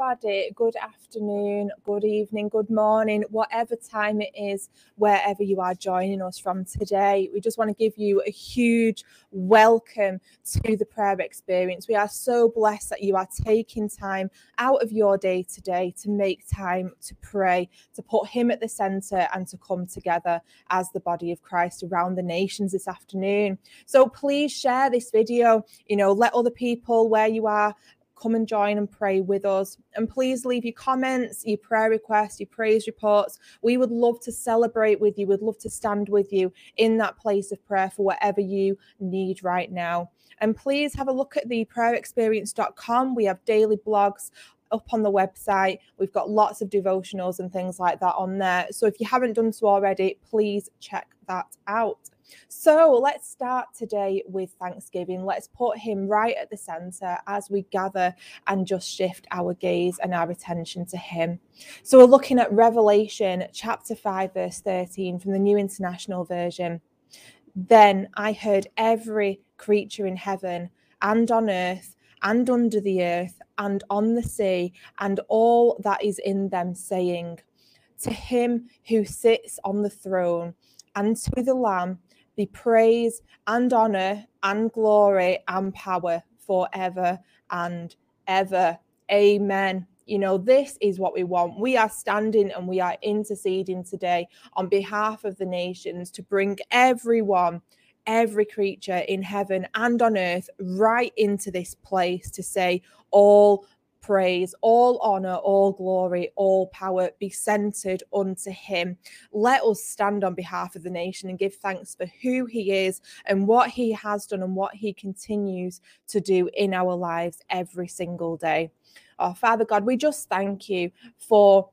Good afternoon, good evening, good morning, whatever time it is, wherever you are joining us from today. We just want to give you a huge welcome to the prayer experience. We are so blessed that you are taking time out of your day today to make time to pray, to put Him at the center, and to come together as the body of Christ around the nations this afternoon. So please share this video, you know, let other people where you are come and join and pray with us. And please leave your comments, your prayer requests, your praise reports. We would love to celebrate with you, we'd love to stand with you in that place of prayer for whatever you need right now. And please have a look at the prayerexperience.com. We have daily blogs up on the website. We've got lots of devotionals and things like that on there. So if you haven't done so already, please check that out. So let's start today with Thanksgiving. Let's put him right at the center as we gather and just shift our gaze and our attention to him. So we're looking at Revelation chapter 5, verse 13 from the New International Version. Then I heard every creature in heaven and on earth and under the earth and on the sea and all that is in them saying, To him who sits on the throne and to the Lamb be praise and honor and glory and power forever and ever. Amen. You know, this is what we want. We are standing and we are interceding today on behalf of the nations to bring everyone, every creature in heaven and on earth right into this place to say, All praise, all honor, all glory, all power be centered unto him. Let us stand on behalf of the nation and give thanks for who he is and what he has done and what he continues to do in our lives every single day. Oh, Father God, we just thank you for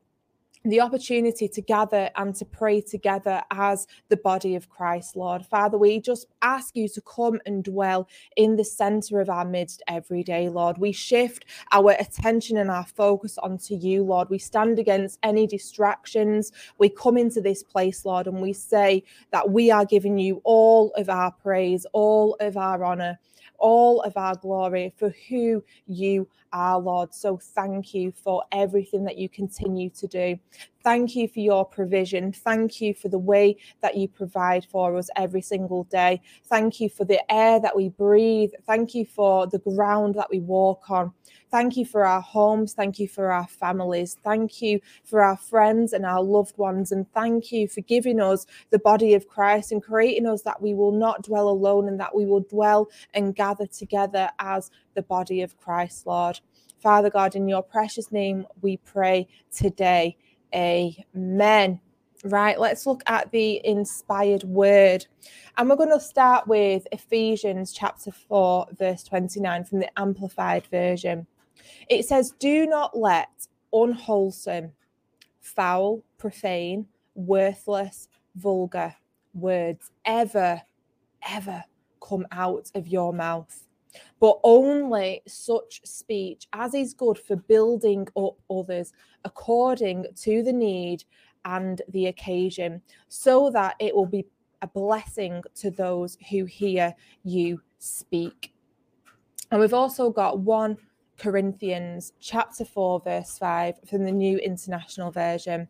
the opportunity to gather and to pray together as the body of Christ, Lord. Father, we just ask you to come and dwell in the center of our midst every day, Lord. We shift our attention and our focus onto you, Lord. We stand against any distractions. We come into this place, Lord, and we say that we are giving you all of our praise, all of our honor all of our glory for who you are, Lord. So thank you for everything that you continue to do. Thank you for your provision. Thank you for the way that you provide for us every single day. Thank you for the air that we breathe. Thank you for the ground that we walk on. Thank you for our homes. Thank you for our families. Thank you for our friends and our loved ones. And thank you for giving us the body of Christ and creating us that we will not dwell alone and that we will dwell and gather together as the body of Christ, Lord. Father God, in your precious name, we pray today. Amen. Right, let's look at the inspired word. And we're going to start with Ephesians chapter 4, verse 29 from the Amplified Version. It says, Do not let unwholesome, foul, profane, worthless, vulgar words ever, ever come out of your mouth but only such speech as is good for building up others according to the need and the occasion, so that it will be a blessing to those who hear you speak. And we've also got 1 Corinthians chapter 4 verse 5 from the New International Version.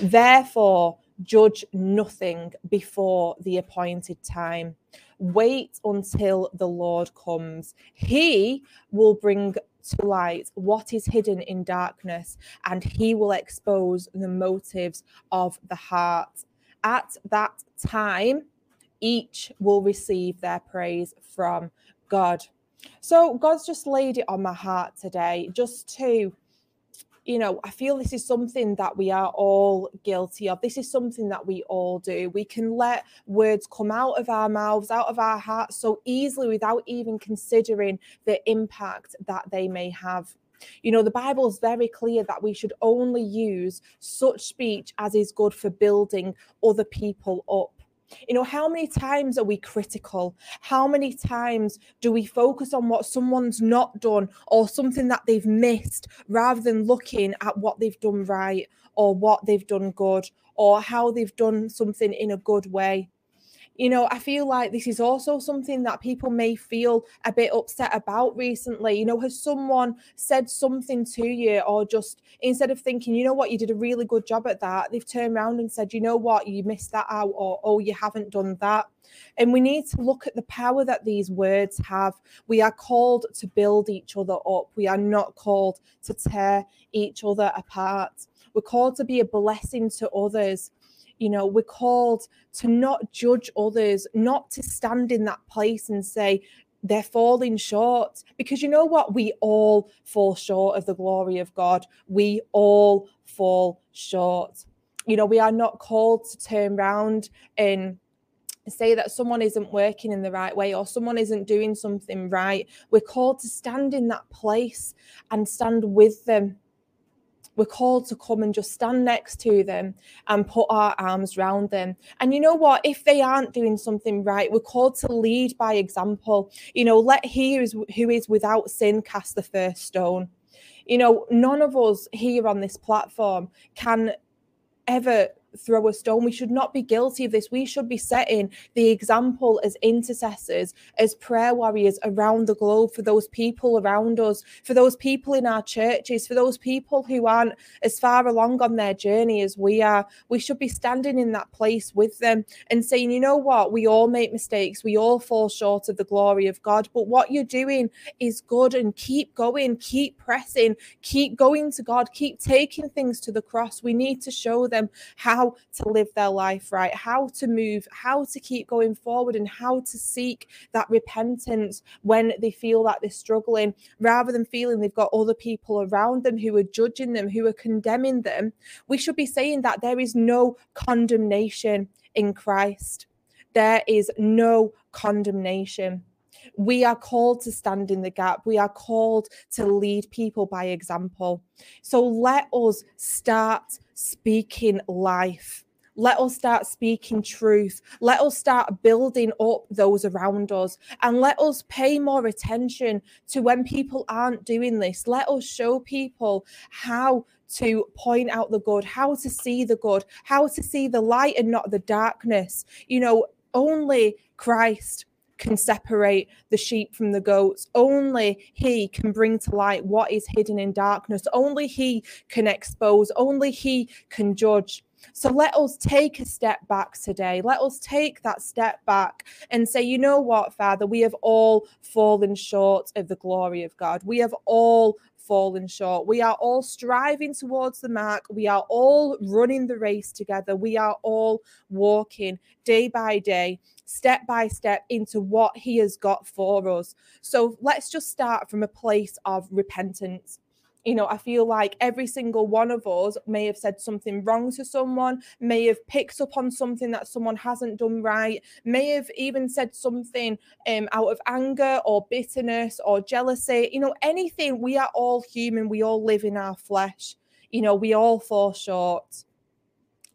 Therefore judge nothing before the appointed time Wait until the Lord comes. He will bring to light what is hidden in darkness, and he will expose the motives of the heart. At that time, each will receive their praise from God. So, God's just laid it on my heart today just to you know, I feel this is something that we are all guilty of. This is something that we all do. We can let words come out of our mouths, out of our hearts so easily without even considering the impact that they may have. You know, the Bible is very clear that we should only use such speech as is good for building other people up. You know, how many times are we critical? How many times do we focus on what someone's not done or something that they've missed rather than looking at what they've done right or what they've done good or how they've done something in a good way? You know, I feel like this is also something that people may feel a bit upset about recently. You know, has someone said something to you, or just instead of thinking, you know what, you did a really good job at that, they've turned around and said, you know what, you missed that out, or oh, you haven't done that. And we need to look at the power that these words have. We are called to build each other up, we are not called to tear each other apart. We're called to be a blessing to others you know we're called to not judge others not to stand in that place and say they're falling short. Because you know what? We all fall short of the glory of god. We all fall short. You know we are not called to turn around and say that someone isn't working in the right way or someone isn't doing something right. We're called to stand in that place and stand with them we're called to come and just stand next to them and put our arms around them. And you know what? If they aren't doing something right, we're called to lead by example. You know, let he who is without sin cast the first stone. You know, none of us here on this platform can ever throw a stone. We should not be guilty of this. We should be setting the example as intercessors, as prayer warriors around the globe for those people around us, for those people in our churches, for those people who aren't as far along on their journey as we are. We should be standing in that place with them and saying, you know what, we all make mistakes, we all fall short of the glory of God, but what you're doing is good and keep going, keep pressing, keep going to God, keep taking things to the cross. We need to show them how how to live their life right, how to move, how to keep going forward, and how to seek that repentance when they feel that they're struggling, rather than feeling they've got other people around them who are judging them, who are condemning them. We should be saying that there is no condemnation in Christ. There is no condemnation. We are called to stand in the gap. We are called to lead people by example. So let us start speaking life. Let us start speaking truth. Let us start building up those around us. And let us pay more attention to when people aren't doing this. Let us show people how to point out the good, how to see the good, how to see the light and not the darkness. You know, only Christ can separate the sheep from the goats. Only He can bring to light what is hidden in darkness. Only He can expose. Only He can judge. So let us take a step back today. Let us take that step back and say, you know what, Father, we have all fallen short of the glory of God. We have all fallen short. We are all striving towards the mark. We are all running the race together. We are all walking day by day, step by step into what He has got for us. So let's just start from a place of repentance you know, I feel like every single one of us may have said something wrong to someone, may have picked up on something that someone hasn't done right, may have even said something um, out of anger or bitterness or jealousy. You know, anything. We are all human. We all live in our flesh. You know, we all fall short.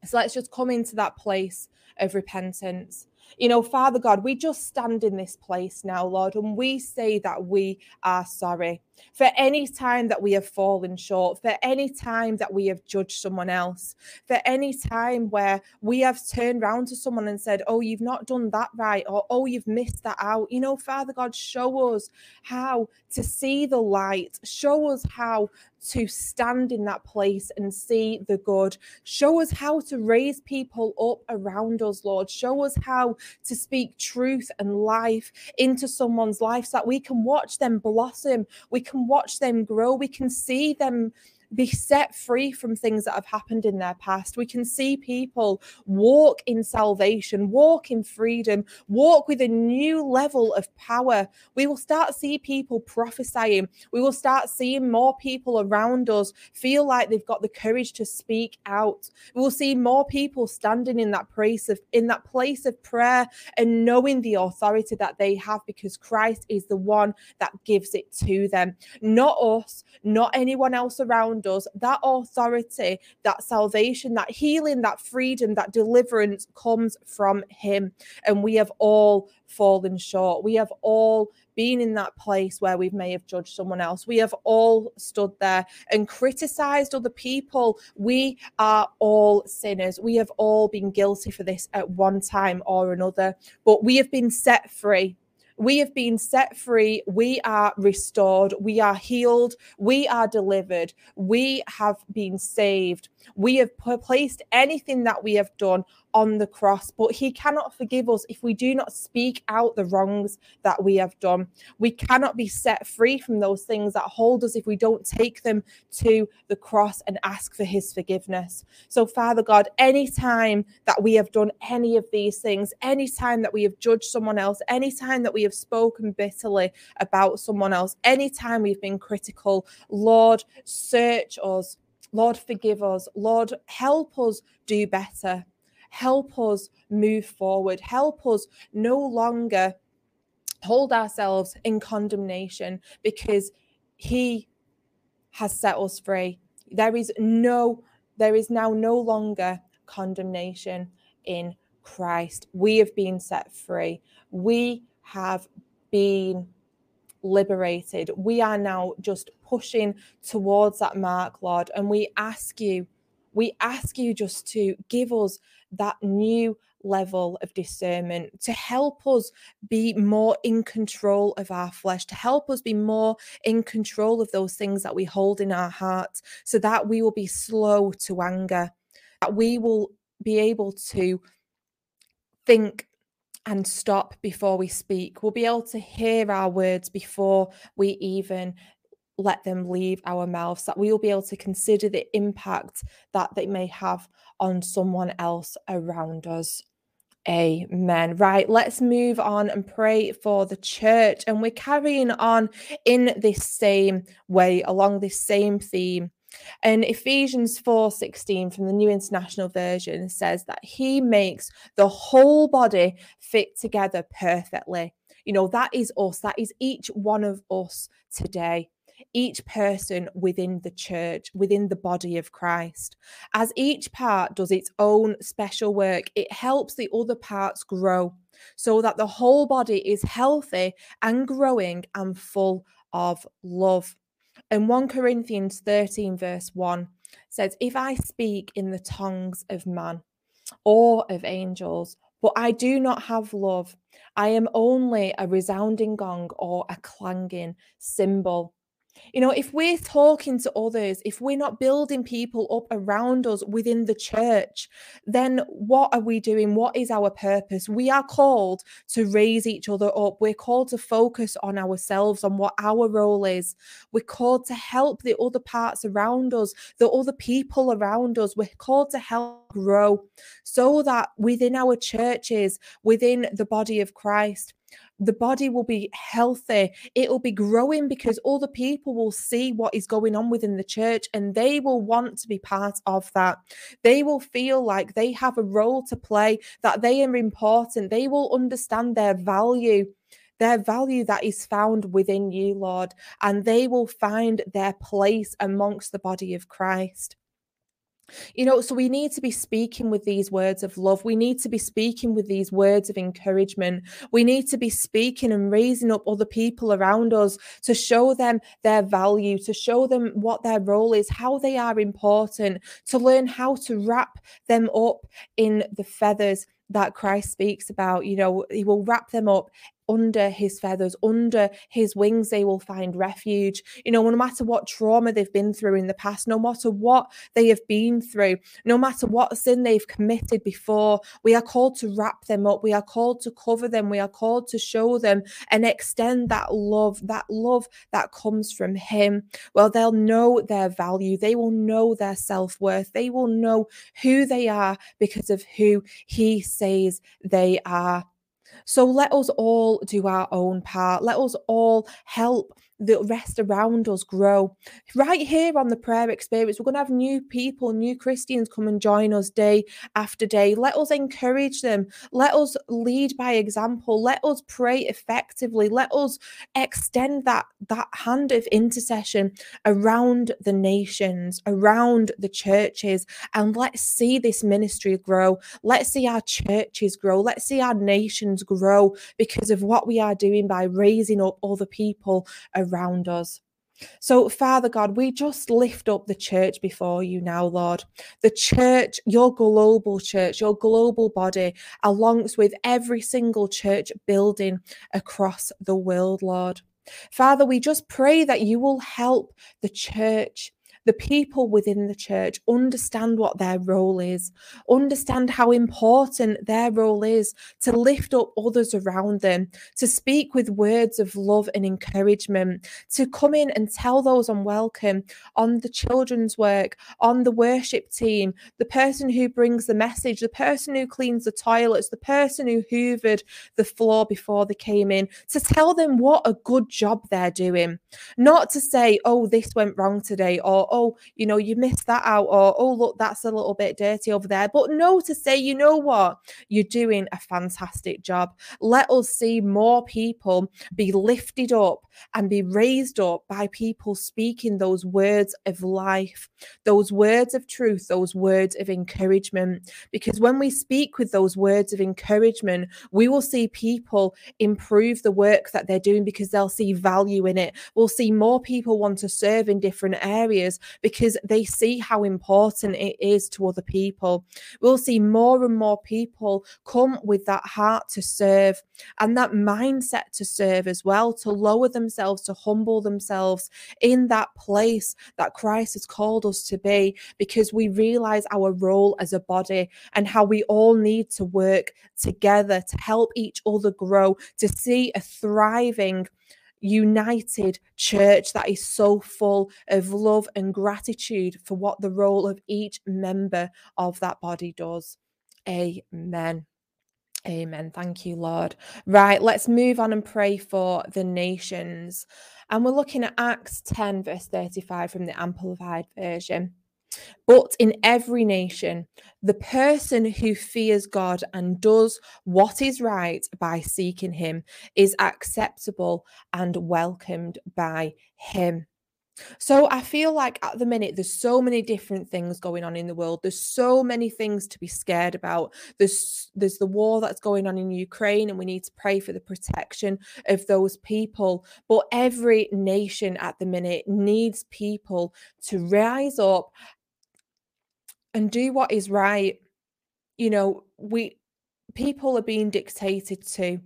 So let's just come into that place of repentance. You know, Father God, we just stand in this place now, Lord, and we say that we are sorry for any time that we have fallen short, for any time that we have judged someone else, for any time where we have turned around to someone and said, Oh, you've not done that right, or Oh, you've missed that out. You know, Father God, show us how to see the light, show us how to stand in that place and see the good. Show us how to raise people up around us, Lord. Show us how to speak truth and life into someone's life so that we can watch them blossom. We can watch them grow. We can see them be set free from things that have happened in their past. We can see people walk in salvation, walk in freedom, walk with a new level of power. We will start see people prophesying. We will start seeing more people around us feel like they've got the courage to speak out. We will see more people standing in that place of in that place of prayer and knowing the authority that they have because Christ is the one that gives it to them. Not us, not anyone else around around us, that authority, that salvation, that healing, that freedom, that deliverance comes from Him. And we have all fallen short. We have all been in that place where we may have judged someone else. We have all stood there and criticized other people. We are all sinners. We have all been guilty for this at one time or another, but we have been set free. We have been set free. We are restored. We are healed. We are delivered. We have been saved. We have placed anything that we have done on the cross, but he cannot forgive us if we do not speak out the wrongs that we have done. We cannot be set free from those things that hold us if we don't take them to the cross and ask for his forgiveness. So, Father God, anytime that we have done any of these things, anytime that we have judged someone else, anytime that we have spoken bitterly about someone else, anytime we've been critical, Lord, search us. Lord, forgive us. Lord, help us do better. Help us move forward. Help us no longer hold ourselves in condemnation because He has set us free. There is no, there is now no longer condemnation in Christ. We have been set free. We have been liberated. We are now just pushing towards that mark, Lord. And we ask you, we ask you just to give us that new level of discernment to help us be more in control of our flesh, to help us be more in control of those things that we hold in our hearts, so that we will be slow to anger, that we will be able to think and stop before we speak. We'll be able to hear our words before we even let them leave our mouths, that we will be able to consider the impact that they may have on someone else around us. Amen. Right, let's move on and pray for the church. And we're carrying on in this same way, along this same theme. And Ephesians 4:16 from the New International Version says that he makes the whole body fit together perfectly. You know, that is us, that is each one of us today each person within the church, within the body of Christ. As each part does its own special work, it helps the other parts grow so that the whole body is healthy and growing and full of love. And 1 Corinthians 13, verse 1 says, If I speak in the tongues of man or of angels, but I do not have love, I am only a resounding gong or a clanging cymbal. You know, if we're talking to others, if we're not building people up around us within the church, then what are we doing? What is our purpose? We are called to raise each other up. We're called to focus on ourselves, on what our role is. We're called to help the other parts around us, the other people around us. We're called to help grow so that within our churches, within the body of Christ, the body will be healthy. It will be growing because all the people will see what is going on within the church and they will want to be part of that. They will feel like they have a role to play that they are important. They will understand their value their value that is found within you, Lord, and they will find their place amongst the body of Christ. You know, so we need to be speaking with these words of love. We need to be speaking with these words of encouragement. We need to be speaking and raising up other people around us to show them their value, to show them what their role is, how they are important, to learn how to wrap them up in the feathers that Christ speaks about. You know, he will wrap them up under his feathers, under his wings, they will find refuge. You know, no matter what trauma they've been through in the past, no matter what they have been through, no matter what sin they've committed before, we are called to wrap them up. We are called to cover them. We are called to show them and extend that love, that love that comes from him. Well, they'll know their value. They will know their self worth. They will know who they are because of who he says they are. So let us all do our own part. Let us all help the rest around us grow. Right here on the prayer experience, we're going to have new people, new Christians come and join us day after day. Let us encourage them. Let us lead by example. Let us pray effectively. Let us extend that, that hand of intercession around the nations, around the churches, and let's see this ministry grow. Let's see our churches grow. Let's see our nations grow because of what we are doing by raising up other people around us. So, Father God, we just lift up the church before you now, Lord. The church, your global church, your global body, alongs with every single church building across the world, Lord. Father, we just pray that you will help the church the people within the church understand what their role is, understand how important their role is to lift up others around them, to speak with words of love and encouragement, to come in and tell those unwelcome on the children's work, on the worship team, the person who brings the message, the person who cleans the toilets, the person who hoovered the floor before they came in, to tell them what a good job they're doing. Not to say, oh, this went wrong today, or oh, you know, you missed that out, or oh, look, that's a little bit dirty over there. But no, to say, you know what, you're doing a fantastic job. Let us see more people be lifted up and be raised up by people speaking those words of life, those words of truth, those words of encouragement. Because when we speak with those words of encouragement, we will see people improve the work that they're doing because they'll see value in it. We'll see more people want to serve in different areas because they see how important it is to other people. We'll see more and more people come with that heart to serve and that mindset to serve as well, to lower themselves, to humble themselves in that place that Christ has called us to be, because we realize our role as a body and how we all need to work together to help each other grow, to see a thriving united church that is so full of love and gratitude for what the role of each member of that body does. Amen. Amen. Thank you, Lord. Right, let's move on and pray for the nations. And we're looking at Acts 10, verse 35 from the Amplified Version. But in every nation, the person who fears God and does what is right by seeking Him is acceptable and welcomed by Him. So I feel like at the minute there's so many different things going on in the world. There's so many things to be scared about. There's there's the war that's going on in Ukraine and we need to pray for the protection of those people. But every nation at the minute needs people to rise up and do what is right. You know, we people are being dictated to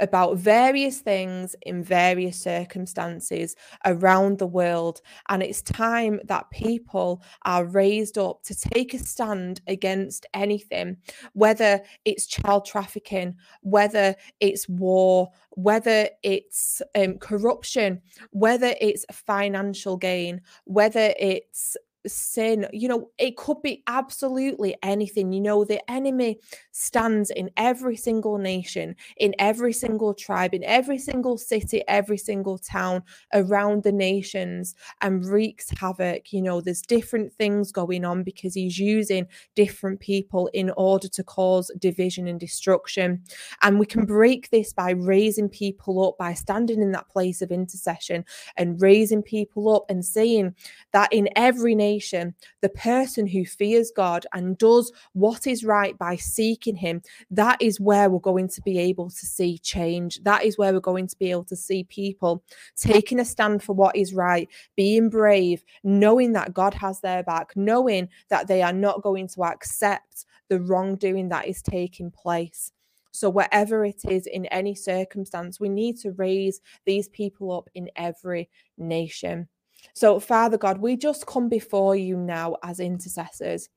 about various things in various circumstances around the world. And it's time that people are raised up to take a stand against anything, whether it's child trafficking, whether it's war, whether it's um, corruption, whether it's financial gain, whether it's sin you know it could be absolutely anything. You know the enemy stands in every single nation in every single tribe in every single city every single town around the nations and wreaks havoc. You know there's different things going on because he's using different people in order to cause division and destruction. And we can break this by raising people up by standing in that place of intercession and raising people up and saying that in every nation nation, the person who fears God and does what is right by seeking Him, that is where we're going to be able to see change. That is where we're going to be able to see people taking a stand for what is right, being brave, knowing that God has their back, knowing that they are not going to accept the wrongdoing that is taking place. So, whatever it is in any circumstance, we need to raise these people up in every nation. So, Father God, we just come before you now as intercessors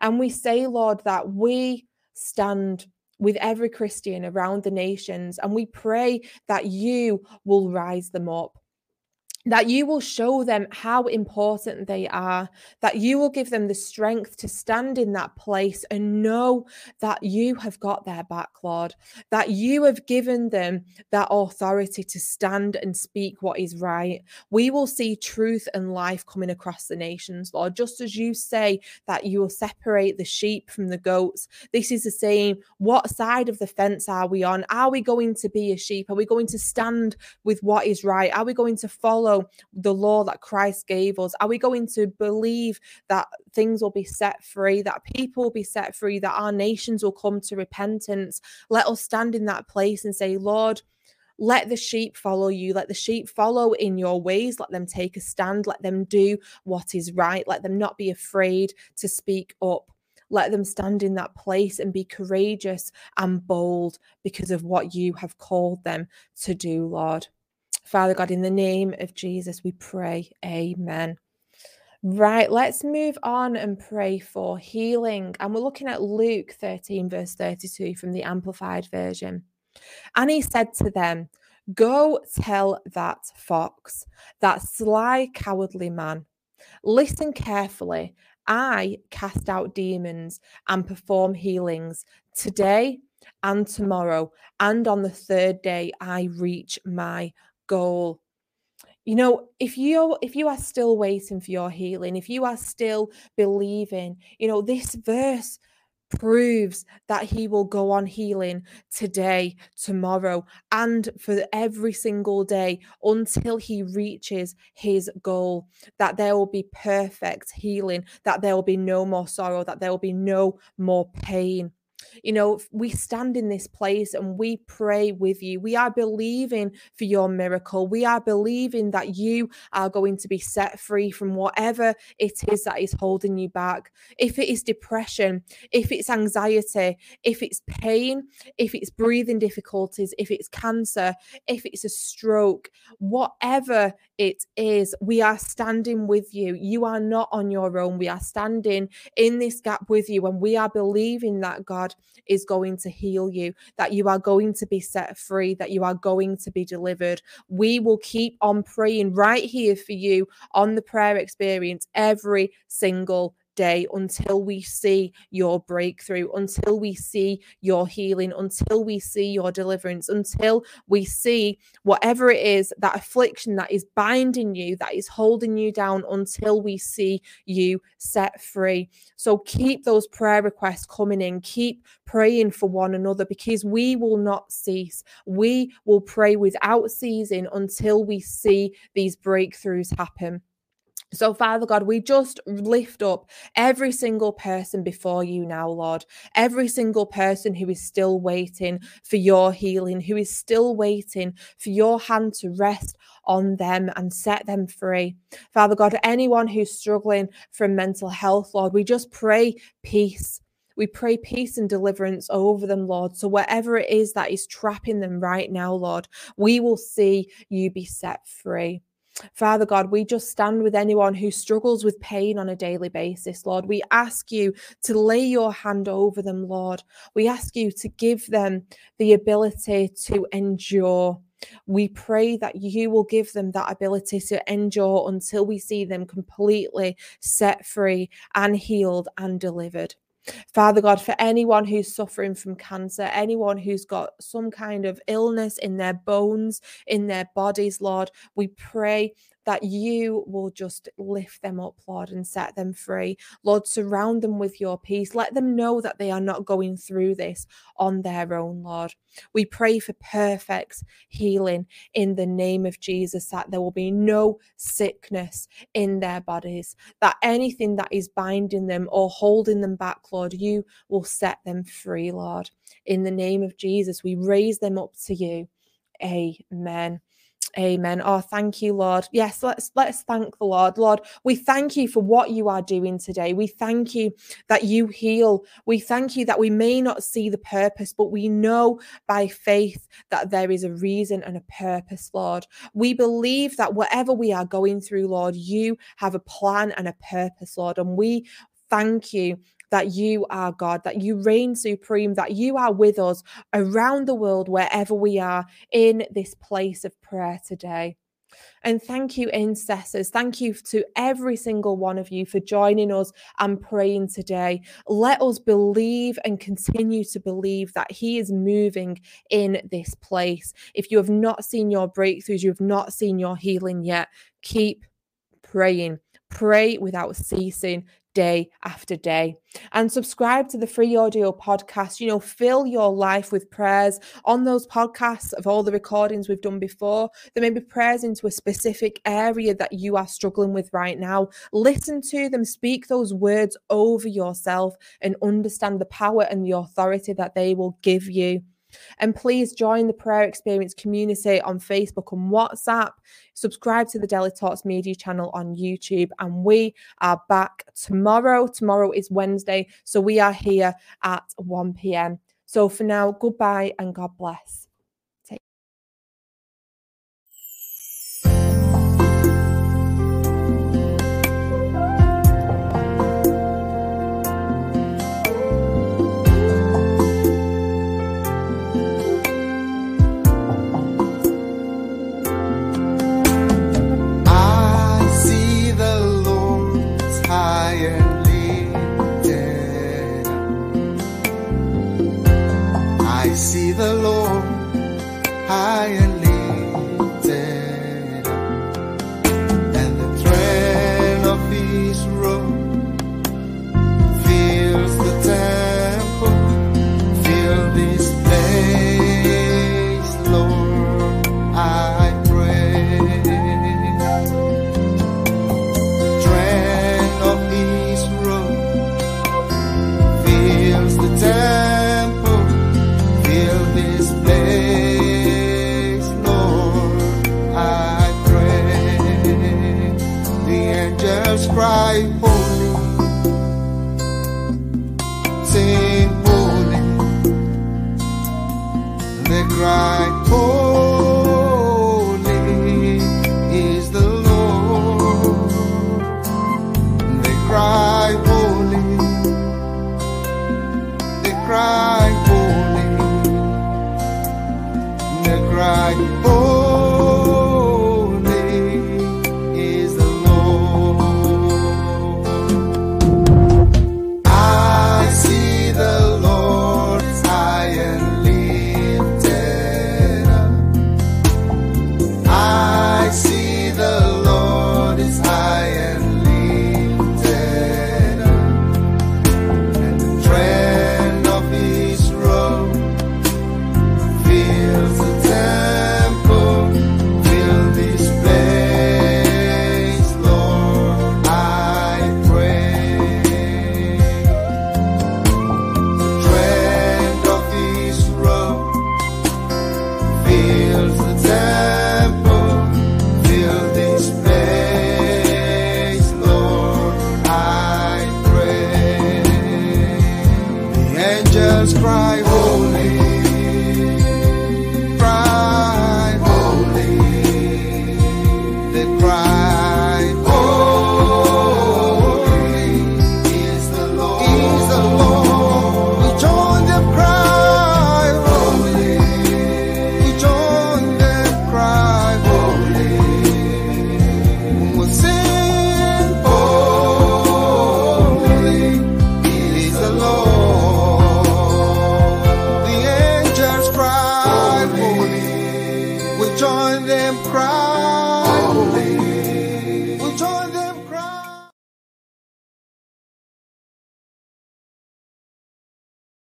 and we say, Lord, that we stand with every Christian around the nations and we pray that you will rise them up. That you will show them how important they are, that you will give them the strength to stand in that place and know that you have got their back, Lord, that you have given them that authority to stand and speak what is right. We will see truth and life coming across the nations, Lord, just as you say that you will separate the sheep from the goats. This is the same. What side of the fence are we on? Are we going to be a sheep? Are we going to stand with what is right? Are we going to follow? Follow the law that Christ gave us? Are we going to believe that things will be set free, that people will be set free, that our nations will come to repentance? Let us stand in that place and say, Lord, let the sheep follow you. Let the sheep follow in your ways. Let them take a stand. Let them do what is right. Let them not be afraid to speak up. Let them stand in that place and be courageous and bold because of what you have called them to do, Lord. Father God, in the name of Jesus, we pray. Amen. Right, let's move on and pray for healing. And we're looking at Luke 13, verse 32 from the Amplified Version. And he said to them, Go tell that fox, that sly, cowardly man, listen carefully. I cast out demons and perform healings today and tomorrow, and on the third day I reach my goal. You know if you if you are still waiting for your healing if you are still believing you know this verse proves that he will go on healing today tomorrow and for every single day until he reaches his goal that there will be perfect healing that there will be no more sorrow that there will be no more pain you know, we stand in this place and we pray with you. We are believing for your miracle. We are believing that you are going to be set free from whatever it is that is holding you back. If it is depression, if it's anxiety, if it's pain, if it's breathing difficulties, if it's cancer, if it's a stroke, whatever it is, we are standing with you. You are not on your own. We are standing in this gap with you and we are believing that God is going to heal you, that you are going to be set free, that you are going to be delivered. We will keep on praying right here for you on the prayer experience every single day until we see your breakthrough, until we see your healing, until we see your deliverance, until we see whatever it is, that affliction that is binding you, that is holding you down, until we see you set free. So keep those prayer requests coming in, keep praying for one another because we will not cease. We will pray without ceasing until we see these breakthroughs happen. So, Father God, we just lift up every single person before you now, Lord. Every single person who is still waiting for your healing, who is still waiting for your hand to rest on them and set them free. Father God, anyone who's struggling from mental health, Lord, we just pray peace. We pray peace and deliverance over them, Lord. So, whatever it is that is trapping them right now, Lord, we will see you be set free. Father God, we just stand with anyone who struggles with pain on a daily basis, Lord. We ask you to lay your hand over them, Lord. We ask you to give them the ability to endure. We pray that you will give them that ability to endure until we see them completely set free and healed and delivered. Father God, for anyone who's suffering from cancer, anyone who's got some kind of illness in their bones, in their bodies, Lord, we pray that you will just lift them up, Lord, and set them free. Lord, surround them with your peace. Let them know that they are not going through this on their own, Lord. We pray for perfect healing in the name of Jesus, that there will be no sickness in their bodies, that anything that is binding them or holding them back, Lord, you will set them free, Lord. In the name of Jesus, we raise them up to you. Amen. Amen. Oh, thank you, Lord. Yes, let's let's thank the Lord. Lord, we thank you for what you are doing today. We thank you that you heal. We thank you that we may not see the purpose, but we know by faith that there is a reason and a purpose, Lord. We believe that whatever we are going through, Lord, you have a plan and a purpose, Lord. And we thank you that you are God, that you reign supreme, that you are with us around the world, wherever we are in this place of prayer today. And thank you, intercessors. Thank you to every single one of you for joining us and praying today. Let us believe and continue to believe that He is moving in this place. If you have not seen your breakthroughs, you have not seen your healing yet, keep praying. Pray without ceasing day after day. And subscribe to the free audio podcast. You know, fill your life with prayers on those podcasts of all the recordings we've done before. There may be prayers into a specific area that you are struggling with right now. Listen to them, speak those words over yourself, and understand the power and the authority that they will give you. And please join the prayer experience community on Facebook and WhatsApp. Subscribe to the Daily Talks media channel on YouTube. And we are back tomorrow. Tomorrow is Wednesday. So we are here at 1 p.m. So for now, goodbye and God bless. Join them cry.